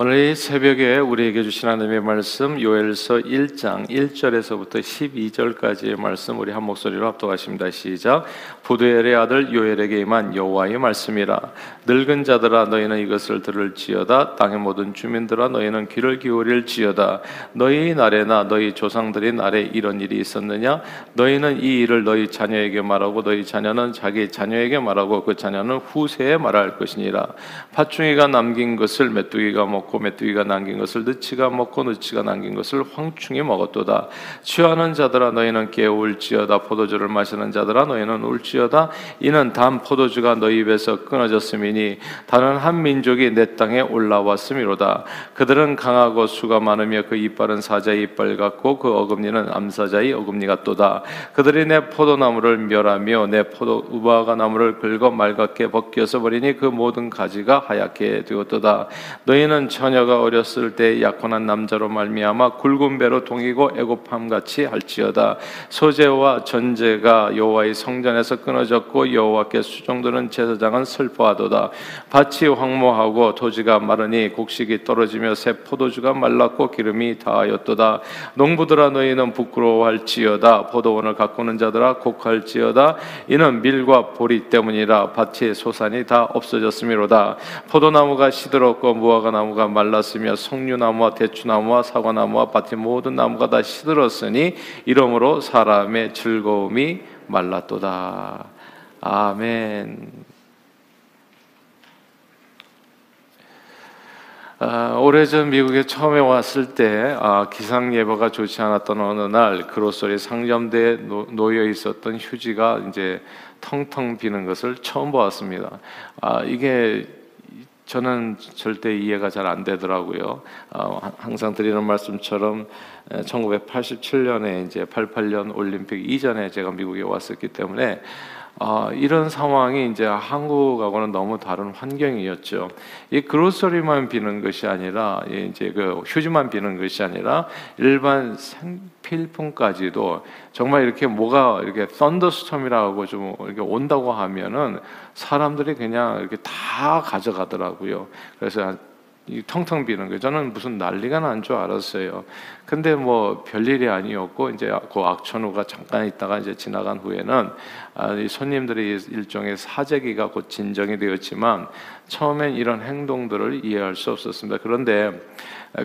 오늘 이 새벽에 우리에게 주신 하나님의 말씀 요엘서 1장 1절에서부터 12절까지의 말씀 우리 한 목소리로 합독하십니다. 시작. 부두엘의 아들 요엘에게 임한 여호와의 말씀이라. 늙은 자들아 너희는 이것을 들을지어다. 땅의 모든 주민들아 너희는 귀를 기울일지어다. 너희 날에나 너희 조상들의 날에 이런 일이 있었느냐? 너희는 이 일을 너희 자녀에게 말하고 너희 자녀는 자기 자녀에게 말하고 그 자녀는 후세에 말할 것이니라. 팥중이가 남긴 것을 메뚜기가 먹고 먹고 메뚜기가 남긴 것을 느치가 먹고 느치가 남긴 것을 황충이 먹었도다. 취하는 자들아 너희는 깨울지어다 포도주를 마시는 자들아 너희는 울지어다 이는 단 포도주가 너희 입에서 끊어졌음이니 다른 한 민족이 내 땅에 올라왔음이로다. 그들은 강하고 수가 많으며 그 이빨은 사자의 이빨 같고 그 어금니는 암사자의 어금니 같도다. 그들이 내 포도나무를 멸하며 내 포도 우바가 나무를 긁어 말갛게 벗겨서 버리니 그 모든 가지가 하얗게 되었도다. 너희는 처녀가 어렸을 때 약혼한 남자로 말미암아 굵은 배로 동이고 애고팜 같이 할지어다. 소재와 전제가 여호와의 성전에서 끊어졌고 여호와께 수종드는 제사장은 슬퍼하도다. 밭이 황무하고 토지가 마르니 곡식이 떨어지며 새 포도주가 말랐고 기름이 다하였도다. 농부들아 너희는 부끄러워할지어다. 포도원을 가꾸는 자들아 곡할지어다. 이는 밀과 보리 때문이라 밭의 소산이 다 없어졌음이로다. 포도나무가 시들었고 무화과 나무가 말랐으며 석류나무와 대추나무와 사과나무와 밭의 모든 나무가 다 시들었으니 이러므로 사람의 즐거움이 말랐도다. 아멘. 아, 오래전 미국에 처음에 왔을 때 아, 기상 예보가 좋지 않았던 어느 날 그로소리 상점대에 놓 여 있었던 휴지가 이제 텅텅 비는 것을 처음 보았습니다. 아, 이게 저는 절대 이해가 잘 안 되더라고요. 어, 항상 드리는 말씀처럼 1987년에 이제 88년 올림픽 이전에 제가 미국에 왔었기 때문에 어, 이런 상황이 이제 한국하고는 너무 다른 환경이었죠. 이 그로서리만 비는 것이 아니라 이제 그 휴지만 비는 것이 아니라 일반 생필품까지도 정말 이렇게 뭐가 이렇게 썬더스톰이라고 좀 이렇게 온다고 하면은 사람들이 그냥 이렇게 다 가져가더라고요. 그래서 이 텅텅 비는 거예요. 저는 무슨 난리가 난 줄 알았어요. 근데 뭐 별일이 아니었고 이제 그 악천후가 잠깐 있다가 이제 지나간 후에는 아, 이 손님들의 일종의 사재기가 곧 진정이 되었지만 처음엔 이런 행동들을 이해할 수 없었습니다. 그런데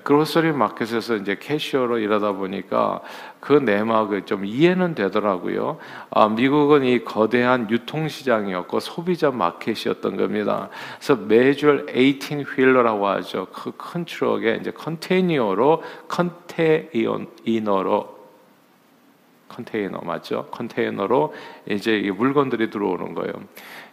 그로서리 마켓에서 이제 캐시어로 일하다 보니까 그 내막을 좀 이해는 되더라고요. 아, 미국은 이 거대한 유통 시장이었고 소비자 마켓이었던 겁니다. 그래서 매주 18 휠러라고 하죠. 그 큰 트럭에 이제 컨테이너로 컨테이너로 컨테이너 맞죠? 컨테이너로 이제 물건들이 들어오는 거예요.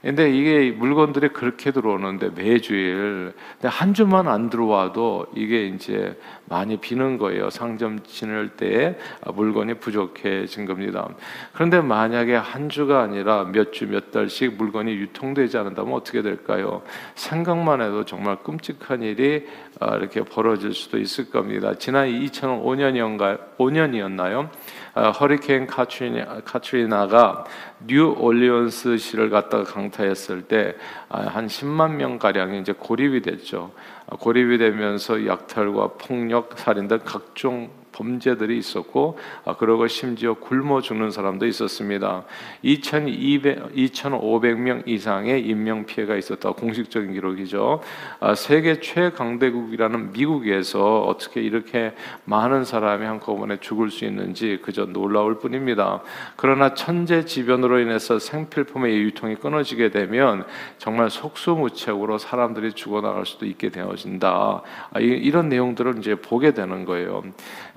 근데 이게 물건들이 그렇게 들어오는데 매주일 한 주만 안 들어와도 이게 이제 많이 비는 거예요. 상점 진열대 물건이 부족해진 겁니다. 그런데 만약에 한 주가 아니라 몇 주, 몇 달씩 물건이 유통되지 않는다면 어떻게 될까요? 생각만 해도 정말 끔찍한 일이 아, 이렇게 벌어질 수도 있을 겁니다. 지난 2005년이었나요? 5년이었나요? 허리케인 카트리나, 카트리나 가 뉴 올리언스시를 갖다가 강타했을 때한 아, 10만 명 가량이 이제 고립이 됐죠. 아, 고립이 되면서 약탈과 폭력, 살인 등 각종 범죄들이 있었고 아, 그러고 심지어 굶어 죽는 사람도 있었습니다. 2,200, 2,500명 이상의 인명 피해가 있었다. 공식적인 기록이죠. 아, 세계 최강대국이라는 미국에서 어떻게 이렇게 많은 사람이 한꺼번에 죽을 수 있는지 그저 놀라울 뿐입니다. 그러나 천재지변으로 인해서 생필품의 유통이 끊어지게 되면 정말 속수무책으로 사람들이 죽어나갈 수도 있게 되어진다. 아, 이런 내용들을 이제 보게 되는 거예요.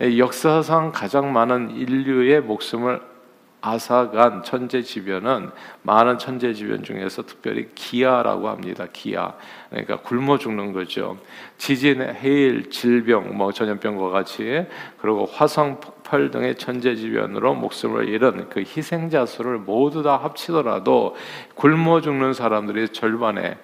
역사상 가장 많은 인류의 목숨을 앗아간 천재지변은 많은 천재지변 중에서 특별히 기아라고 합니다. 기아. 그러니까 굶어 죽는 거죠. 지진, 해일, 질병, 뭐 전염병과 같이 그리고 화성 폭발 등의 천재지변으로 목숨을 잃은 그 희생자 수를 모두 다 합치더라도 굶어 죽는 사람들이 절반에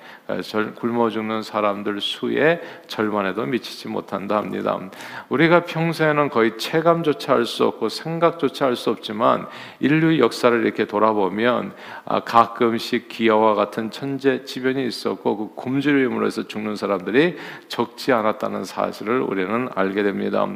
굶어 죽는 사람들 수의 절반에도 미치지 못한다 합니다. 우리가 평소에는 거의 체감조차 할 수 없고 생각조차 할 수 없지만 인류 역사를 이렇게 돌아보면 아, 가끔씩 기아와 같은 천재 지변이 있었고 그 굶주림으로 해서 죽는 사람들이 적지 않았다는 사실을 우리는 알게 됩니다.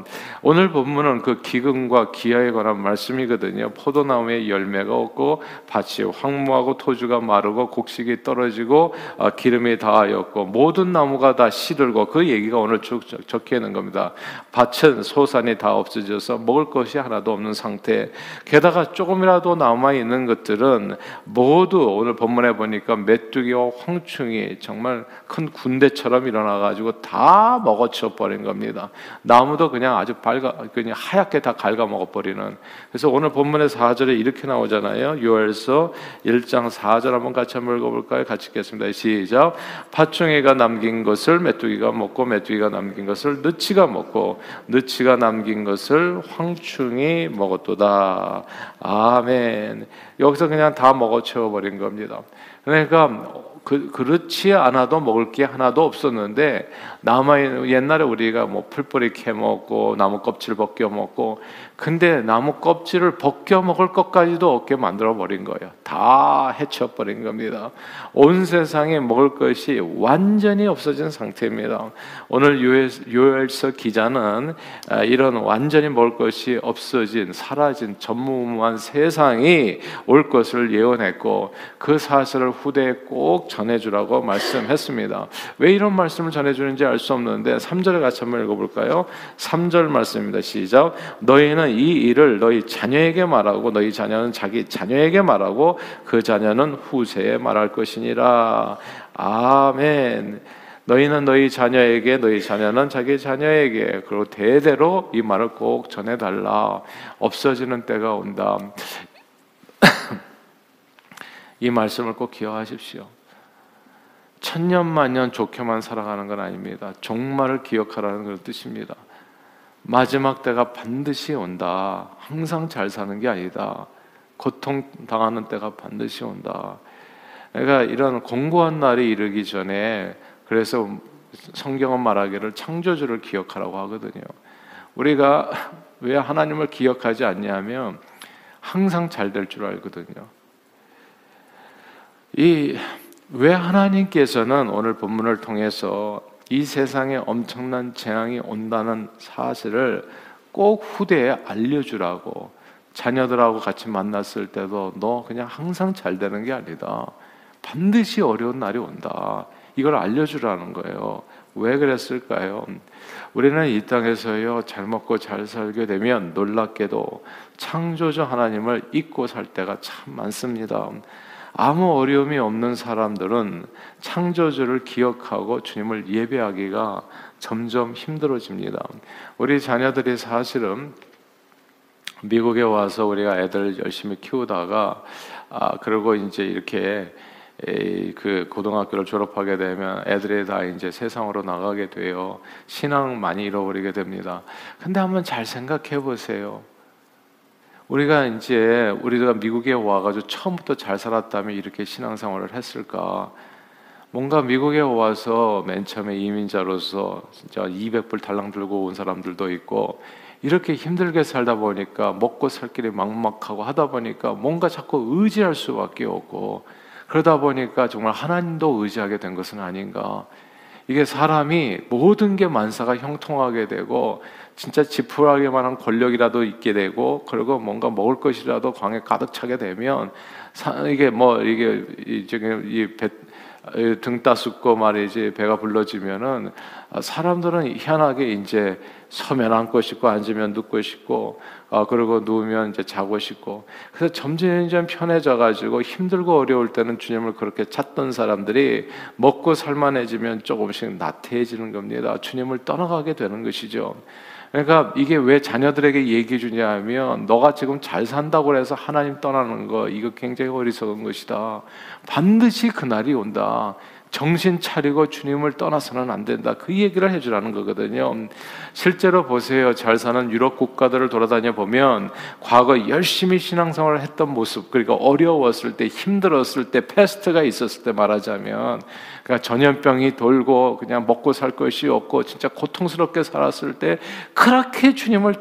오늘 본문은 그 기근과 기아에 관한 말씀이거든요. 포도나무에 열매가 없고 밭이 황무하고 토주가 마르고 곡식이 떨어지고 아, 기름이 다하였고 모든 나무가 다 시들고 그 얘기가 오늘 쭉 적혀 있는 겁니다. 밭은 소산이 다 없어져서 먹을 것이 하나도 없는 상태. 게다가 조금 이라도 남아 있는 것들은 모두 오늘 본문에 보니까 메뚜기와 황충이 정말 큰 군대처럼 일어나 가지고 다 먹어쳐 버린 겁니다. 나무도 그냥 아주 밝아 그냥 하얗게 다 갉아 먹어 버리는. 그래서 오늘 본문의 4절에 이렇게 나오잖아요. 요엘서 1장 4절 한번 같이 한번 읽어 볼까요? 같이 읽겠습니다. 시작. 파충이가 남긴 것을 메뚜기가 먹고 메뚜기가 남긴 것을 느치가 먹고 느치가 남긴 것을 황충이 먹었도다. 아 멘. 여기서 그냥 다 먹어 채워버린 겁니다. 그러니까 그, 그렇지 않아도 먹을 게 하나도 없었는데 남아 옛날에 우리가 뭐 풀뿌리 캐 먹고 나무 껍질 벗겨 먹고 근데 나무 껍질을 벗겨 먹을 것까지도 없게 만들어 버린 거예요. 다 해쳐 버린 겁니다. 온 세상에 먹을 것이 완전히 없어진 상태입니다. 오늘 요엘서 기자는 아, 이런 완전히 먹을 것이 없어진 사라진 전무후무한 세상이 올 것을 예언했고 그 사실을 후대에 꼭 전해주라고 말씀했습니다. 왜 이런 말씀을 전해주는지 알 수 없는데 3절에 같이 한번 읽어볼까요? 3절 말씀입니다. 시작. 너희는 이 일을 너희 자녀에게 말하고 너희 자녀는 자기 자녀에게 말하고 그 자녀는 후세에 말할 것이니라. 아멘. 너희는 너희 자녀에게 너희 자녀는 자기 자녀에게 그리고 대대로 이 말을 꼭 전해 달라. 없어지는 때가 온다. 이 말씀을 꼭 기억하십시오. 천년만년 좋게만 살아가는 건 아닙니다. 종말을 기억하라는 그런 뜻입니다. 마지막 때가 반드시 온다. 항상 잘 사는 게 아니다. 고통 당하는 때가 반드시 온다. 그러니까 이런 공고한 날이 이르기 전에 그래서 성경은 말하기를 창조주를 기억하라고 하거든요. 우리가 왜 하나님을 기억하지 않냐면 항상 잘 될 줄 알거든요. 이 왜 하나님께서는 오늘 본문을 통해서 이 세상에 엄청난 재앙이 온다는 사실을 꼭 후대에 알려주라고 자녀들하고 같이 만났을 때도 너 그냥 항상 잘 되는 게 아니다. 반드시 어려운 날이 온다. 이걸 알려주라는 거예요. 왜 그랬을까요? 우리는 이 땅에서요, 잘 먹고 잘 살게 되면 놀랍게도 창조주 하나님을 잊고 살 때가 참 많습니다. 아무 어려움이 없는 사람들은 창조주를 기억하고 주님을 예배하기가 점점 힘들어집니다. 우리 자녀들이 사실은 미국에 와서 우리가 애들 열심히 키우다가 아 그리고 이제 이렇게 그 고등학교를 졸업하게 되면 애들이 다 이제 세상으로 나가게 돼요. 신앙 많이 잃어버리게 됩니다. 근데 한번 잘 생각해 보세요. 우리가 이제 우리가 미국에 와가지고 처음부터 잘 살았다면 이렇게 신앙생활을 했을까? 뭔가 미국에 와서 맨 처음에 이민자로서 진짜 200불 달랑 들고 온 사람들도 있고 이렇게 힘들게 살다 보니까 먹고 살 길이 막막하고 하다 보니까 뭔가 자꾸 의지할 수밖에 없고 그러다 보니까 정말 하나님도 의지하게 된 것은 아닌가. 이게 사람이 모든 게 만사가 형통하게 되고 진짜 지푸라기만 한 권력이라도 있게 되고 그리고 뭔가 먹을 것이라도 광에 가득 차게 되면 이게 뭐 이게 지금 이배 등 따숩고 말이지 배가 불러지면은 사람들은 희한하게 이제 서면 앉고 싶고 앉으면 눕고 싶고 아 그리고 누우면 이제 자고 싶고 그래서 점점 편해져 가지고 힘들고 어려울 때는 주님을 그렇게 찾던 사람들이 먹고 살만해지면 조금씩 나태해지는 겁니다. 주님을 떠나가게 되는 것이죠. 그러니까 이게 왜 자녀들에게 얘기해 주냐 하면 너가 지금 잘 산다고 해서 하나님 떠나는 거 이거 굉장히 어리석은 것이다. 반드시 그날이 온다. 정신 차리고 주님을 떠나서는 안 된다. 그 얘기를 해주라는 거거든요. 실제로 보세요. 잘 사는 유럽 국가들을 돌아다녀 보면 과거 열심히 신앙생활을 했던 모습, 그러니까 어려웠을 때, 힘들었을 때, 패스트가 있었을 때 말하자면 그러니까 전염병이 돌고 그냥 먹고 살 것이 없고 진짜 고통스럽게 살았을 때 그렇게 주님을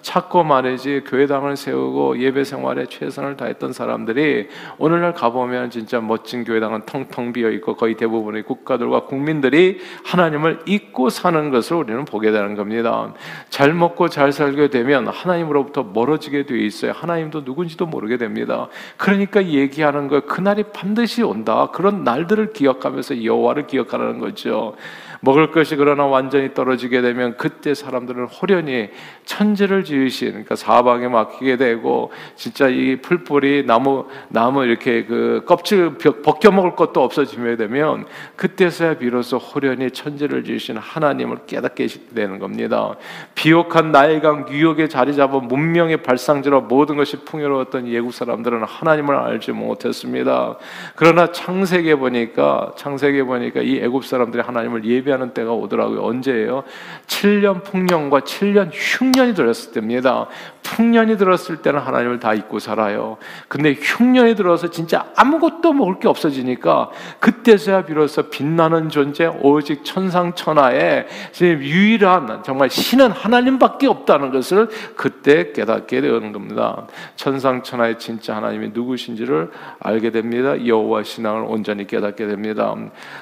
찾고 말이지 교회당을 세우고 예배 생활에 최선을 다했던 사람들이 오늘날 가보면 진짜 멋진 교회당은 텅텅 비어 있고 거의 대부분의 국가들과 국민들이 하나님을 잊고 사는 것을 우리는 보게 되는 겁니다. 잘 먹고 잘 살게 되면 하나님으로부터 멀어지게 되어 있어요. 하나님도 누군지도 모르게 됩니다. 그러니까 얘기하는 거 그날이 반드시 온다. 그런 날들을 기억하면서 여호와를 기억하라는 거죠. 먹을 것이 그러나 완전히 떨어지게 되면 그때 사람들은 호련히 천지를 지으신 그러니까 사방에 막히게 되고 진짜 이 풀뿌리 나무 나무 이렇게 그 껍질 벗겨 먹을 것도 없어지게 되면 그때서야 비로소 호련히 천지를 지으신 하나님을 깨닫게 되는 겁니다. 비옥한 나일강 뉴욕에 자리 잡은 문명의 발상지로 모든 것이 풍요로웠던 예국 사람들은 하나님을 알지 못했습니다. 그러나 창세기에 보니까 창세기에 보니까 이 애굽 사람들이 하나님을 예배 예배하는 때가 오더라고요. 언제예요? 7년 풍년과 7년 흉년이 들었을 때입니다. 풍년이 들었을 때는 하나님을 다 잊고 살아요. 근데 흉년이 들어서 진짜 아무것도 먹을 게 없어지니까 그때서야 비로소 빛나는 존재 오직 천상천하에 유일한 정말 신은 하나님밖에 없다는 것을 그때 깨닫게 되는 겁니다. 천상천하의 진짜 하나님이 누구신지를 알게 됩니다. 여호와 신앙을 온전히 깨닫게 됩니다.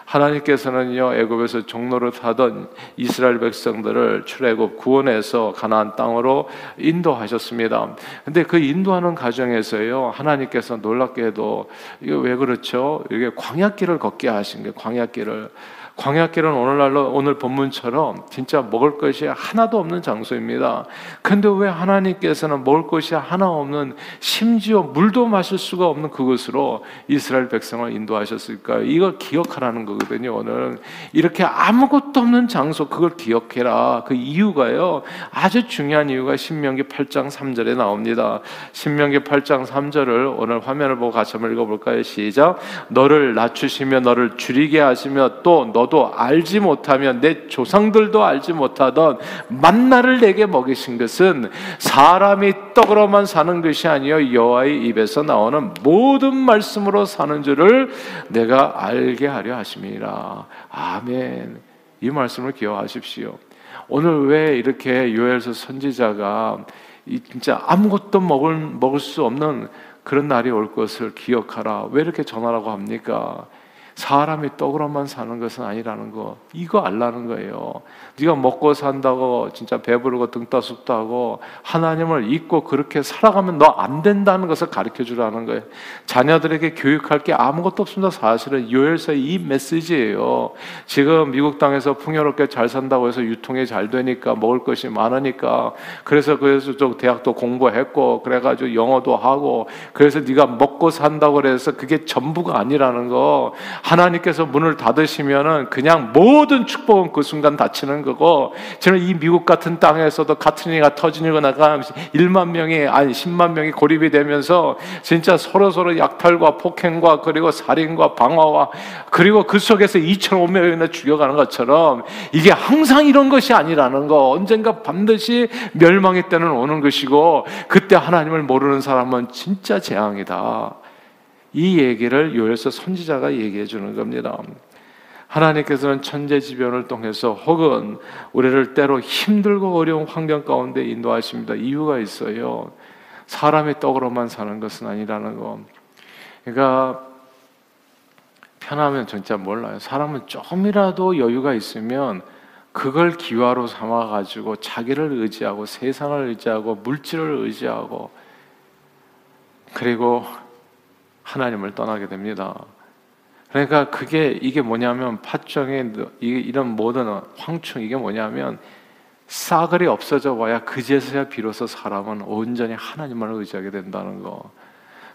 하나님께서는요 애굽에서 종로를 타던 이스라엘 백성들을 출애굽 구원해서 가나안 땅으로 인도하셨 습니다. 근데 그 인도하는 과정에서요 하나님께서 놀랍게도 이거 왜 그렇죠? 이게 광야길을 걷게 하신 게 광야길을 광야길은 오늘날로 오늘 본문처럼 진짜 먹을 것이 하나도 없는 장소입니다. 근데 왜 하나님께서는 먹을 것이 하나 없는 심지어 물도 마실 수가 없는 그곳으로 이스라엘 백성을 인도하셨을까요? 이걸 기억하라는 거거든요. 오늘 이렇게 아무것도 없는 장소 그걸 기억해라. 그 이유가요. 아주 중요한 이유가 신명기 8장 3절에 나옵니다. 신명기 8장 3절을 오늘 화면을 보고 같이 한번 읽어 볼까요? 시작. 너를 낮추시며 너를 줄이게 하시며 또너 너도 알지 못하면 내 조상들도 알지 못하던 만나를 내게 먹이신 것은 사람이 떡으로만 사는 것이 아니요 여호와의 입에서 나오는 모든 말씀으로 사는 줄을 내가 알게 하려 하심이라. 아멘. 이 말씀을 기억하십시오. 오늘 왜 이렇게 요엘서 선지자가 진짜 아무것도 먹을 먹을 수 없는 그런 날이 올 것을 기억하라. 왜 이렇게 전하라고 합니까? 사람이 떡으로만 사는 것은 아니라는 거 이거 알라는 거예요. 네가 먹고 산다고 진짜 배부르고 등따숩도 하고 하나님을 잊고 그렇게 살아가면 너 안 된다는 것을 가르쳐 주라는 거예요. 자녀들에게 교육할 게 아무것도 없습니다. 사실은 요엘서의 이 메시지예요. 지금 미국 땅에서 풍요롭게 잘 산다고 해서 유통이 잘 되니까 먹을 것이 많으니까 그래서 그래서 좀 대학도 공부했고 그래가지고 영어도 하고 그래서 네가 먹고 산다고 그래서 그게 전부가 아니라는 거 하나님께서 문을 닫으시면은 그냥 모든 축복은 그 순간 닫히는 거고 저는 이 미국 같은 땅에서도 카트리가 터지고 나가 1만 명이 아니 10만 명이 고립이 되면서 진짜 서로 서로 약탈과 폭행과 그리고 살인과 방화와 그리고 그 속에서 2,500명이나 죽여가는 것처럼 이게 항상 이런 것이 아니라는 거 언젠가 반드시 멸망의 때는 오는 것이고 그때 하나님을 모르는 사람은 진짜 재앙이다. 이 얘기를 요엘서 선지자가 얘기해 주는 겁니다. 하나님께서는 천재지변을 통해서 혹은 우리를 때로 힘들고 어려운 환경 가운데 인도하십니다. 이유가 있어요. 사람의 떡으로만 사는 것은 아니라는 거. 그러니까 편하면 진짜 몰라요. 사람은 조금이라도 여유가 있으면 그걸 기화로 삼아 가지고 자기를 의지하고 세상을 의지하고 물질을 의지하고 그리고 하나님을 떠나게 됩니다. 그러니까 그게 이게 뭐냐면 팥종의 이런 모든 황충 이게 뭐냐면 싸그리 없어져 봐야 그제서야 비로소 사람은 온전히 하나님만 의지하게 된다는 거.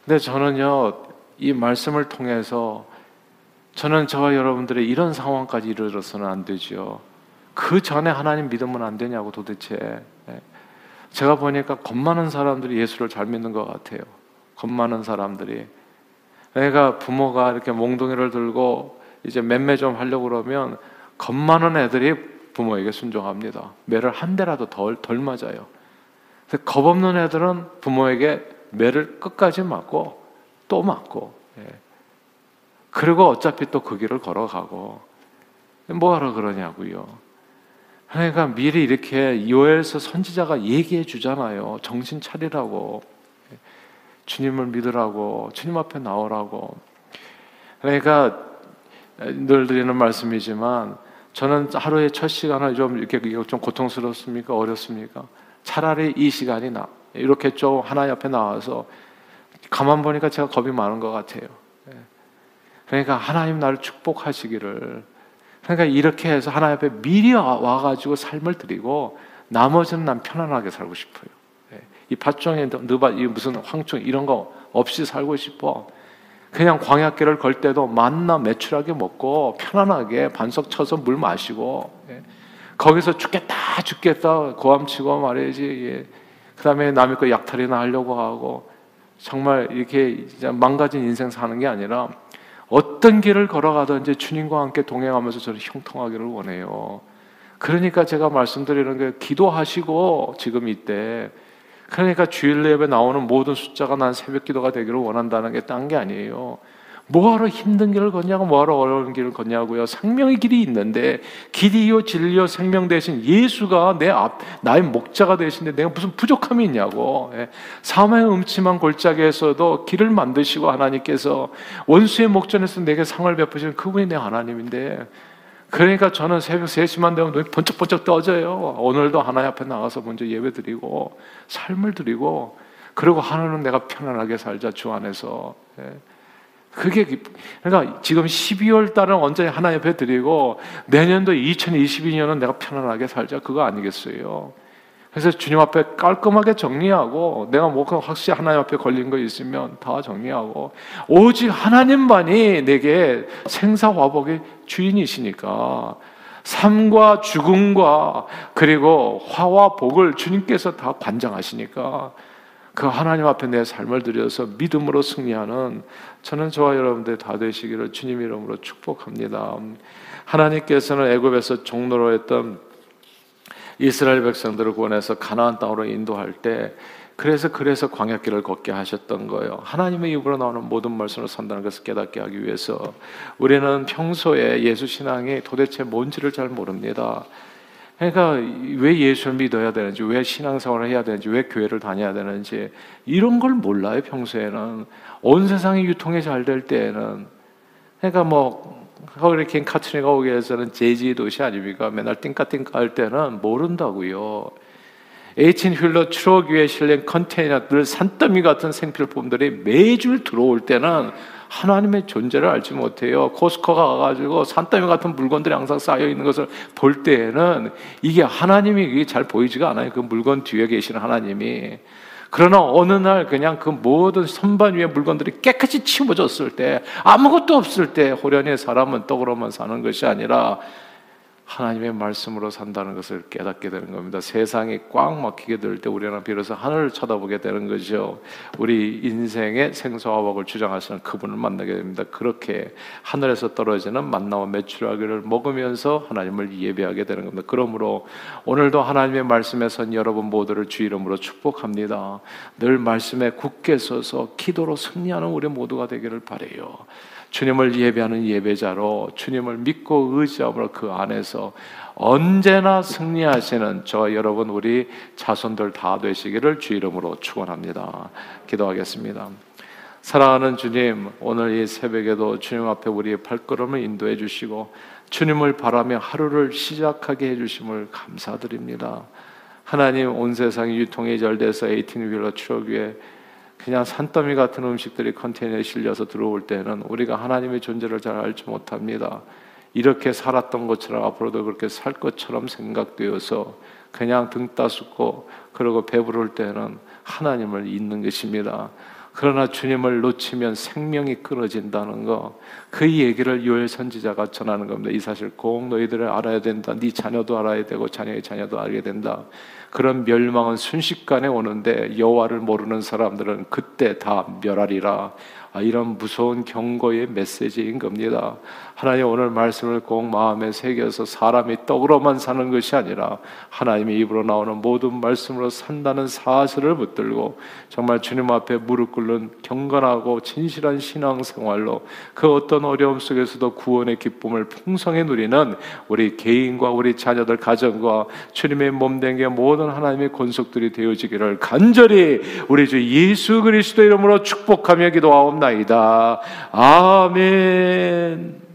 근데 저는요 이 말씀을 통해서 저는 저와 여러분들의 이런 상황까지 이르러서는 안 되죠. 그 전에 하나님 믿으면 안 되냐고 도대체. 예. 제가 보니까 겁 많은 사람들이 예수를 잘 믿는 것 같아요. 겁 많은 사람들이. 애가 부모가 이렇게 몽둥이를 들고 이제 맴매 좀 하려고 그러면 겁 많은 애들이 부모에게 순종합니다. 매를 한 대라도 덜, 덜 맞아요. 겁 없는 애들은 부모에게 매를 끝까지 맞고 또 맞고. 예. 그리고 어차피 또 그 길을 걸어가고 뭐하러 그러냐고요. 그러니까 미리 이렇게 요엘서 선지자가 얘기해 주잖아요. 정신 차리라고. 주님을 믿으라고. 주님 앞에 나오라고. 그러니까 늘 드리는 말씀이지만 저는 하루의 첫 시간을 좀 이렇게 좀 고통스럽습니까? 어렵습니까? 차라리 이 시간이 나 이렇게 좀 하나님 앞에 나와서 가만 보니까 제가 겁이 많은 것 같아요. 예. 그러니까 하나님 나를 축복하시기를 그러니까 이렇게 해서 하나님 앞에 미리 와가지고 삶을 드리고 나머지는 난 편안하게 살고 싶어요. 예. 이 밭종에 느바 이 무슨 황충 이런 거 없이 살고 싶어. 그냥 광야길을 걸 때도 만나 매출하게 먹고 편안하게 반석 쳐서 물 마시고 예. 거기서 죽겠다 죽겠다 고함치고 말해야지. 예. 그다음에 남의 거 약탈이나 하려고 하고 정말 이렇게 망가진 인생 사는 게 아니라 어떤 길을 걸어가든지 주님과 함께 동행하면서 저는 형통하기를 원해요. 그러니까 제가 말씀드리는 게 기도하시고 지금 이때 그러니까 주일 예배 나오는 모든 숫자가 난 새벽 기도가 되기를 원한다는 게 딴 게 아니에요. 뭐하러 힘든 길을 걷냐고 뭐하러 어려운 길을 걷냐고요. 생명의 길이 있는데 길이요 진리요 생명 대신 예수가 내 앞 나의 목자가 되신데 내가 무슨 부족함이 있냐고. 예. 사망의 음침한 골짜기에서도 길을 만드시고 하나님께서 원수의 목전에서 내게 상을 베푸시는 그분이 내 하나님인데 그러니까 저는 새벽 3시만 되면 눈이 번쩍번쩍 떠져요. 오늘도 하나님 앞에 나가서 먼저 예배 드리고 삶을 드리고 그리고 하나는 내가 편안하게 살자 주 안에서. 예. 그게 그러니까 지금 12월 달은 언제 하나 옆에 드리고 내년도 2022년은 내가 편안하게 살자 그거 아니겠어요. 그래서 주님 앞에 깔끔하게 정리하고 내가 뭐 확실히 하나님 앞에 걸린 거 있으면 다 정리하고 오직 하나님만이 내게 생사화복의 주인이시니까 삶과 죽음과 그리고 화와 복을 주님께서 다 관장하시니까 그 하나님 앞에 내 삶을 들여서 믿음으로 승리하는 저는 저와 여러분들 다 되시기를 주님 이름으로 축복합니다. 하나님께서는 애굽에서 종로로 했던 이스라엘 백성들을 구원해서 가나안 땅으로 인도할 때 그래서 그래서 광야길을 걷게 하셨던 거예요. 하나님의 입으로 나오는 모든 말씀을 산다는 것을 깨닫게 하기 위해서 우리는 평소에 예수 신앙이 도대체 뭔지를 잘 모릅니다. 그러니까 왜 예수를 믿어야 되는지, 왜 신앙생활을 해야 되는지, 왜 교회를 다녀야 되는지 이런 걸 몰라요 평소에는 온 세상이 유통이 잘 될 때에는 그러니까 뭐 허리케인 카트리가 오게 해서는 제지 도시 아닙니까? 맨날 띵까띵까 할 때는 모른다고요. 에이친 휠러 추억 위에 실린 컨테이너들 산더미 같은 생필품들이 매주 들어올 때는 하나님의 존재를 알지 못해요. 코스코가 가가지고 산더미 같은 물건들이 항상 쌓여 있는 것을 볼 때에는 이게 하나님이 잘 보이지가 않아요. 그 물건 뒤에 계시는 하나님이. 그러나 어느 날 그냥 그 모든 선반 위에 물건들이 깨끗이 치워졌을 때 아무것도 없을 때 호련히 사람은 떡으로만 사는 것이 아니라 하나님의 말씀으로 산다는 것을 깨닫게 되는 겁니다. 세상이 꽉 막히게 될 때 우리는 비로소 하늘을 쳐다보게 되는 거죠. 우리 인생의 생사화복을 주장하시는 그분을 만나게 됩니다. 그렇게 하늘에서 떨어지는 만나와 메추라기를 먹으면서 하나님을 예배하게 되는 겁니다. 그러므로 오늘도 하나님의 말씀에 선 여러분 모두를 주 이름으로 축복합니다. 늘 말씀에 굳게 서서 기도로 승리하는 우리 모두가 되기를 바래요. 주님을 예배하는 예배자로 주님을 믿고 의지함으로 그 안에서 언제나 승리하시는 저 여러분 우리 자손들 다 되시기를 주 이름으로 축원합니다. 기도하겠습니다. 사랑하는 주님, 오늘 이 새벽에도 주님 앞에 우리의 발걸음을 인도해 주시고 주님을 바라며 하루를 시작하게 해 주심을 감사드립니다. 하나님 온 세상이 유통이 잘 돼서 에이틴 윌러 추억 위에 그냥 산더미 같은 음식들이 컨테이너에 실려서 들어올 때는 우리가 하나님의 존재를 잘 알지 못합니다. 이렇게 살았던 것처럼 앞으로도 그렇게 살 것처럼 생각되어서 그냥 등 따숩고 그러고 배부를 때는 하나님을 잊는 것입니다. 그러나 주님을 놓치면 생명이 끊어진다는 거, 그 얘기를 요엘 선지자가 전하는 겁니다. 이 사실 꼭 너희들을 알아야 된다. 네 자녀도 알아야 되고 자녀의 자녀도 알게 된다. 그런 멸망은 순식간에 오는데 여호와를 모르는 사람들은 그때 다 멸하리라. 아, 이런 무서운 경고의 메시지인 겁니다. 하나님 오늘 말씀을 꼭 마음에 새겨서 사람이 떡으로만 사는 것이 아니라 하나님의 입으로 나오는 모든 말씀으로 산다는 사실을 붙들고 정말 주님 앞에 무릎 꿇는 경건하고 진실한 신앙 생활로 그 어떤 어려움 속에서도 구원의 기쁨을 풍성히 누리는 우리 개인과 우리 자녀들 가정과 주님의 몸된 게 모든 하나님의 권속들이 되어지기를 간절히 우리 주 예수 그리스도 이름으로 축복하며 기도하옵 나이다. 아멘.